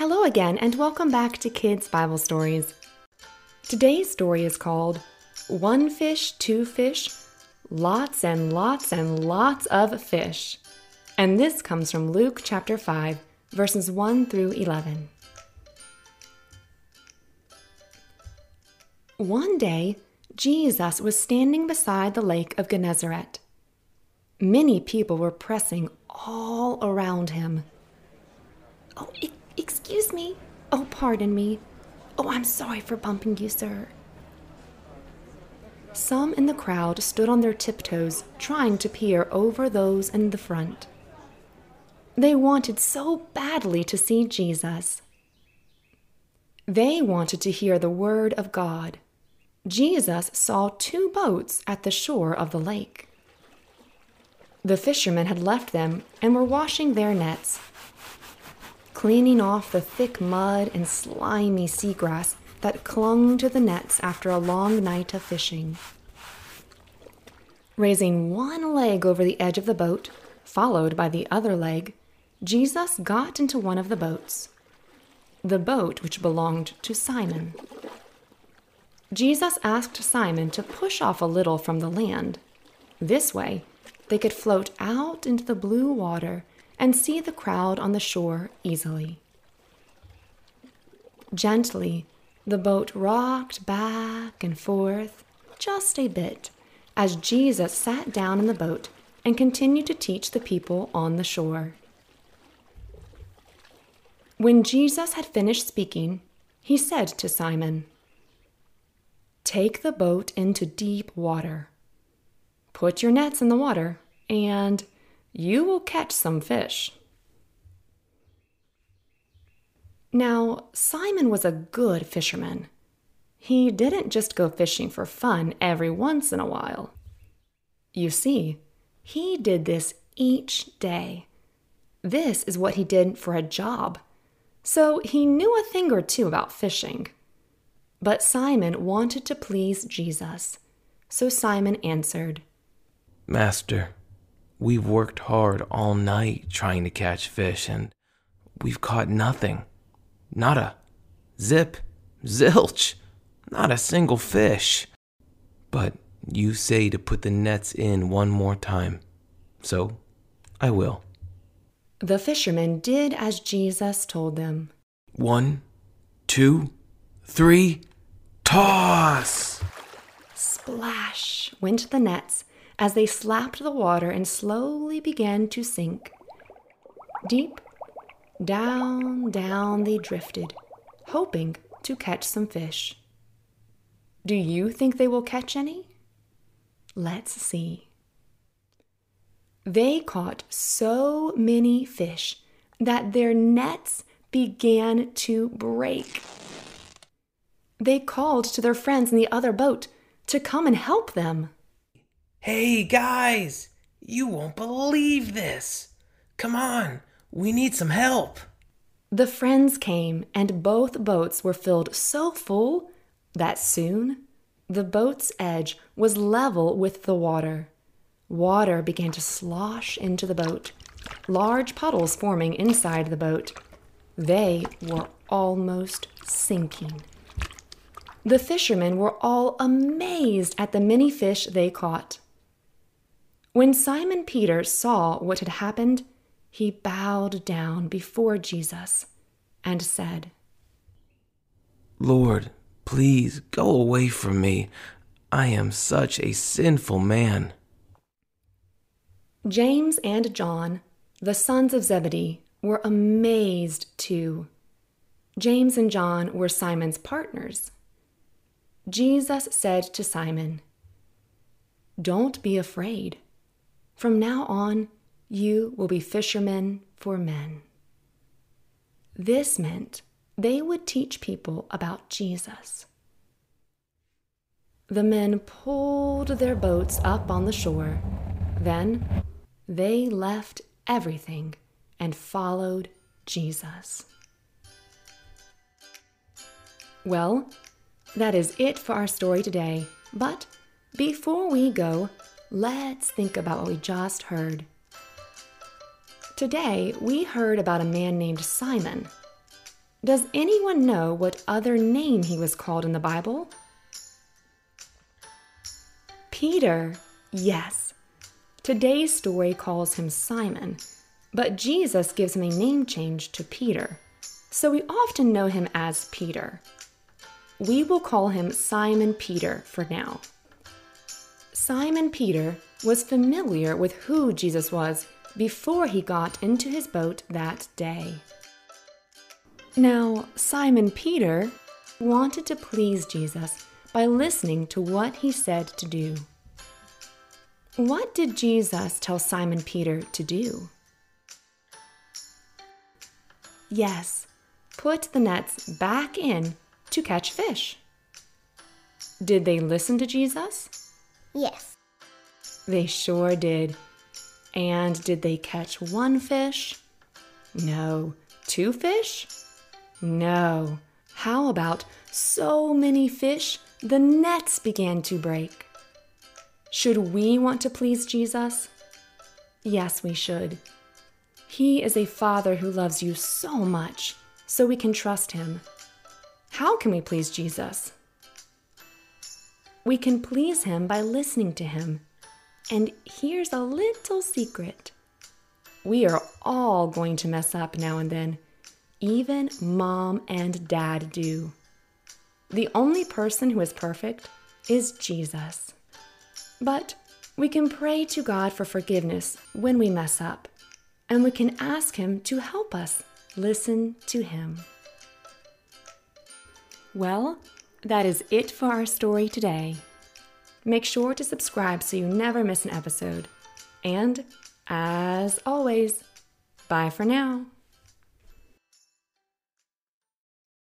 Hello again, and welcome back to Kids Bible Stories. Today's story is called One Fish, Two Fish, Lots and Lots and Lots of Fish. And this comes from Luke chapter 5, verses 1 through 11. One day, Jesus was standing beside the lake of Gennesaret. Many people were pressing all around him. Oh, e- excuse me. Oh, pardon me. Oh, I'm sorry for bumping you, sir. Some in the crowd stood on their tiptoes, trying to peer over those in the front. They wanted so badly to see Jesus. They wanted to hear the word of God. Jesus saw two boats at the shore of the lake. The fishermen had left them and were washing their nets, cleaning off the thick mud and slimy seagrass that clung to the nets after a long night of fishing. Raising one leg over the edge of the boat, followed by the other leg, Jesus got into one of the boats, the boat which belonged to Simon. Jesus asked Simon to push off a little from the land. This way, they could float out into the blue water and see the crowd on the shore easily. Gently, the boat rocked back and forth just a bit as Jesus sat down in the boat and continued to teach the people on the shore. When Jesus had finished speaking, he said to Simon, Take the boat into deep water. Put your nets in the water, and you will catch some fish. Now, Simon was a good fisherman. He didn't just go fishing for fun every once in a while. You see, he did this each day. This is what he did for a job. So he knew a thing or two about fishing. But Simon wanted to please Jesus. So Simon answered, Master, we've worked hard all night trying to catch fish, and we've caught nothing. Not a zip, zilch, not a single fish. But you say to put the nets in one more time, so I will. The fishermen did as Jesus told them. One, two, three, toss! Splash went the nets as they slapped the water and slowly began to sink. Deep, down, down they drifted, hoping to catch some fish. Do you think they will catch any? Let's see. They caught so many fish that their nets began to break. They called to their friends in the other boat to come and help them. Hey guys, you won't believe this. Come on, we need some help. The friends came, and both boats were filled so full that soon the boat's edge was level with the water. Water began to slosh into the boat, large puddles forming inside the boat. They were almost sinking. The fishermen were all amazed at the many fish they caught. When Simon Peter saw what had happened, he bowed down before Jesus and said, Lord, please go away from me. I am such a sinful man. James and John, the sons of Zebedee, were amazed too. James and John were Simon's partners. Jesus said to Simon, Don't be afraid. From now on, you will be fishermen for men. This meant they would teach people about Jesus. The men pulled their boats up on the shore. Then they left everything and followed Jesus. Well, that is it for our story today. But before we go, let's think about what we just heard. Today, we heard about a man named Simon. Does anyone know what other name he was called in the Bible? Peter, yes. Today's story calls him Simon, but Jesus gives him a name change to Peter, so we often know him as Peter. We will call him Simon Peter for now. Simon Peter was familiar with who Jesus was before he got into his boat that day. Now, Simon Peter wanted to please Jesus by listening to what he said to do. What did Jesus tell Simon Peter to do? Yes, put the nets back in to catch fish. Did they listen to Jesus? Yes. They sure did. And did they catch one fish? No. Two fish? No. How about so many fish the nets began to break? Should we want to please Jesus? Yes, we should. He is a Father who loves you so much, so we can trust Him. How can we please Jesus? We can please Him by listening to Him. And here's a little secret we are all going to mess up now and then. Even mom and dad do. The only person who is perfect is Jesus. But we can pray to God for forgiveness when we mess up, and we can ask Him to help us listen to Him. Well, that is it for our story today. Make sure to subscribe so you never miss an episode. And, as always, bye for now.